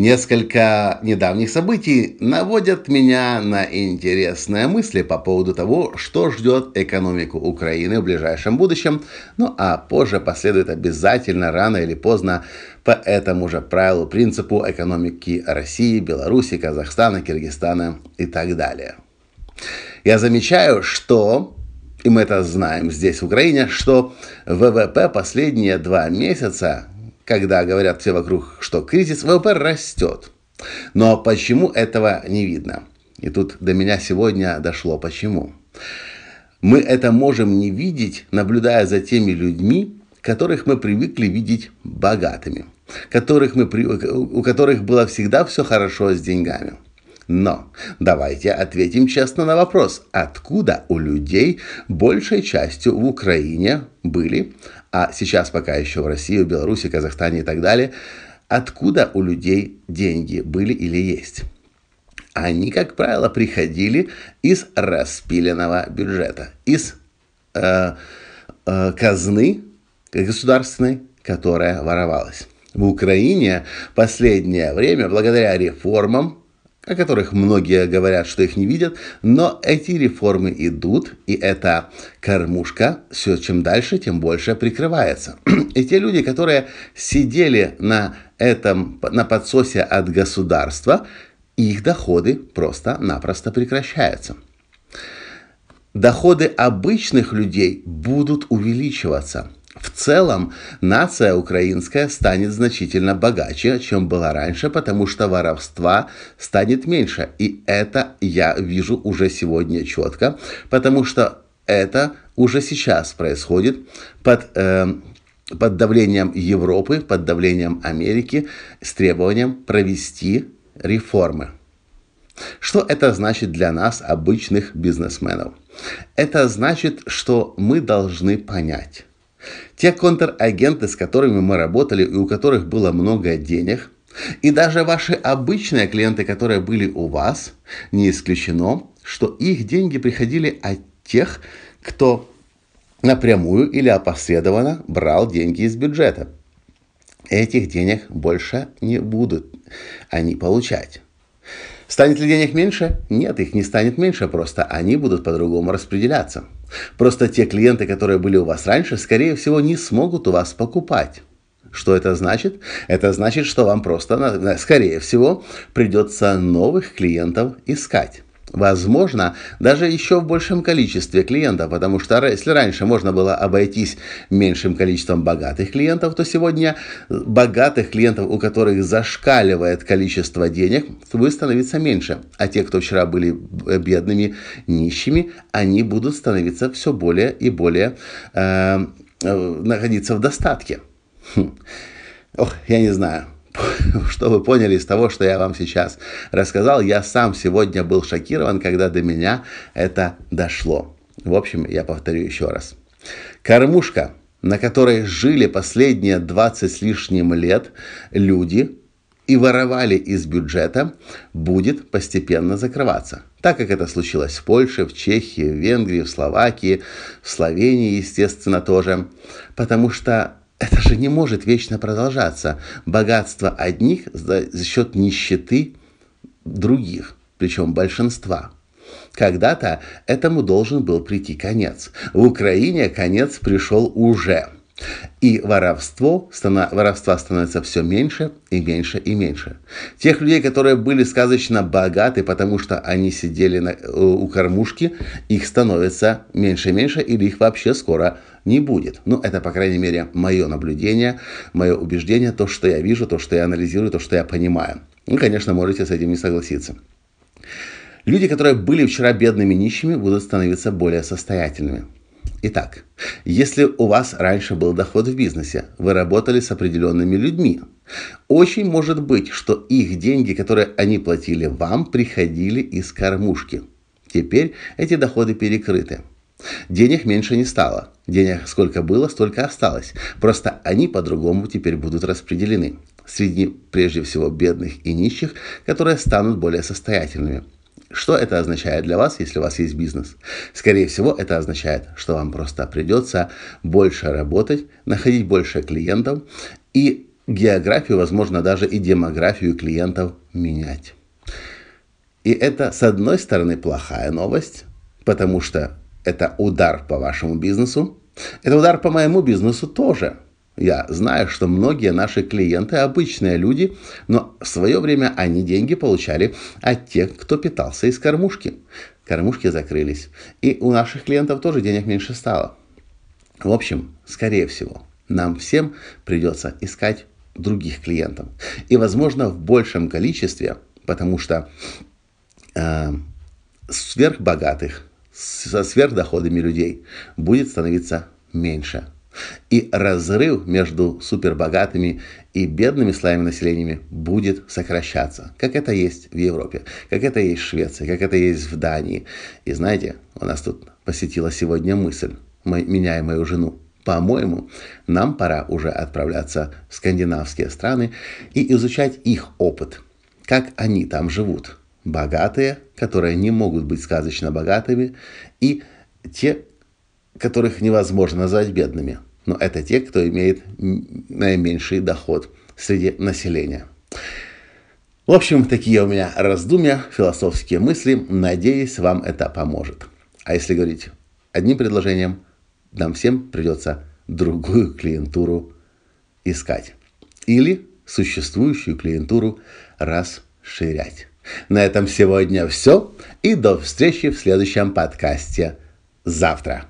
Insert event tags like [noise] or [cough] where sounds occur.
Несколько недавних событий наводят меня на интересные мысли по поводу того, что ждет экономику Украины в ближайшем будущем. Ну а позже последует обязательно, рано или поздно, по этому же правилу, принципу экономики России, Беларуси, Казахстана, Киргизстана и так далее. Я замечаю, что и мы это знаем здесь, в Украине, что ВВП последние два месяца когда говорят все вокруг, что кризис, ВВП растет. Но почему этого не видно? И тут до меня сегодня дошло почему. Мы это можем не видеть, наблюдая за теми людьми, которых мы привыкли видеть богатыми, которых мы, у которых было всегда все хорошо с деньгами. Но давайте ответим честно на вопрос, откуда у людей большей частью в Украине были, а сейчас пока еще в России, в Беларуси, Казахстане и так далее, откуда у людей деньги были или есть. Они, как правило, приходили из распиленного бюджета, из э, э, казны государственной, которая воровалась. В Украине последнее время, благодаря реформам, о которых многие говорят, что их не видят, но эти реформы идут, и эта кормушка все чем дальше, тем больше прикрывается. [clears throat] И те люди, которые сидели на этом, на подсосе от государства, их доходы просто-напросто прекращаются. Доходы обычных людей будут увеличиваться – в целом, нация украинская станет значительно богаче, чем была раньше, потому что воровства станет меньше. И это я вижу уже сегодня четко, потому что это уже сейчас происходит под, э, под давлением Европы, под давлением Америки с требованием провести реформы. Что это значит для нас, обычных бизнесменов? Это значит, что мы должны понять, те контрагенты, с которыми мы работали и у которых было много денег, и даже ваши обычные клиенты, которые были у вас, не исключено, что их деньги приходили от тех, кто напрямую или опосредованно брал деньги из бюджета. Этих денег больше не будут они получать. Станет ли денег меньше? Нет, их не станет меньше, просто они будут по-другому распределяться. Просто те клиенты, которые были у вас раньше, скорее всего, не смогут у вас покупать. Что это значит? Это значит, что вам просто, скорее всего, придется новых клиентов искать. Возможно, даже еще в большем количестве клиентов, потому что если раньше можно было обойтись меньшим количеством богатых клиентов, то сегодня богатых клиентов, у которых зашкаливает количество денег, будет становиться меньше. А те, кто вчера были бедными, нищими, они будут становиться все более и более э, э, находиться в достатке. Хм. Ох, я не знаю. [laughs] что вы поняли из того, что я вам сейчас рассказал. Я сам сегодня был шокирован, когда до меня это дошло. В общем, я повторю еще раз. Кормушка, на которой жили последние 20 с лишним лет люди и воровали из бюджета, будет постепенно закрываться. Так как это случилось в Польше, в Чехии, в Венгрии, в Словакии, в Словении, естественно, тоже. Потому что это же не может вечно продолжаться. Богатство одних за, за счет нищеты других, причем большинства. Когда-то этому должен был прийти конец. В Украине конец пришел уже – и воровство, воровства становится все меньше и меньше и меньше. Тех людей, которые были сказочно богаты, потому что они сидели на, у кормушки, их становится меньше и меньше, или их вообще скоро не будет. Ну, это, по крайней мере, мое наблюдение, мое убеждение, то, что я вижу, то, что я анализирую, то, что я понимаю. Вы, конечно, можете с этим не согласиться. Люди, которые были вчера бедными нищими, будут становиться более состоятельными. Итак, если у вас раньше был доход в бизнесе, вы работали с определенными людьми, очень может быть, что их деньги, которые они платили вам, приходили из кормушки. Теперь эти доходы перекрыты. Денег меньше не стало. Денег сколько было, столько осталось. Просто они по-другому теперь будут распределены. среди прежде всего бедных и нищих, которые станут более состоятельными. Что это означает для вас, если у вас есть бизнес? Скорее всего, это означает, что вам просто придется больше работать, находить больше клиентов и географию, возможно, даже и демографию клиентов менять. И это, с одной стороны, плохая новость, потому что это удар по вашему бизнесу. Это удар по моему бизнесу тоже. Я знаю, что многие наши клиенты обычные люди, но в свое время они деньги получали от тех, кто питался из кормушки. Кормушки закрылись. И у наших клиентов тоже денег меньше стало. В общем, скорее всего, нам всем придется искать других клиентов. И, возможно, в большем количестве, потому что э, сверхбогатых, со сверхдоходами людей будет становиться меньше. И разрыв между супербогатыми и бедными слоями населениями будет сокращаться, как это есть в Европе, как это есть в Швеции, как это есть в Дании. И знаете, у нас тут посетила сегодня мысль, меня и мою жену. По-моему, нам пора уже отправляться в скандинавские страны и изучать их опыт, как они там живут. Богатые, которые не могут быть сказочно богатыми, и те, которых невозможно назвать бедными. Но это те, кто имеет наименьший доход среди населения. В общем, такие у меня раздумья, философские мысли. Надеюсь, вам это поможет. А если говорить одним предложением, нам всем придется другую клиентуру искать. Или существующую клиентуру расширять. На этом сегодня все. И до встречи в следующем подкасте завтра.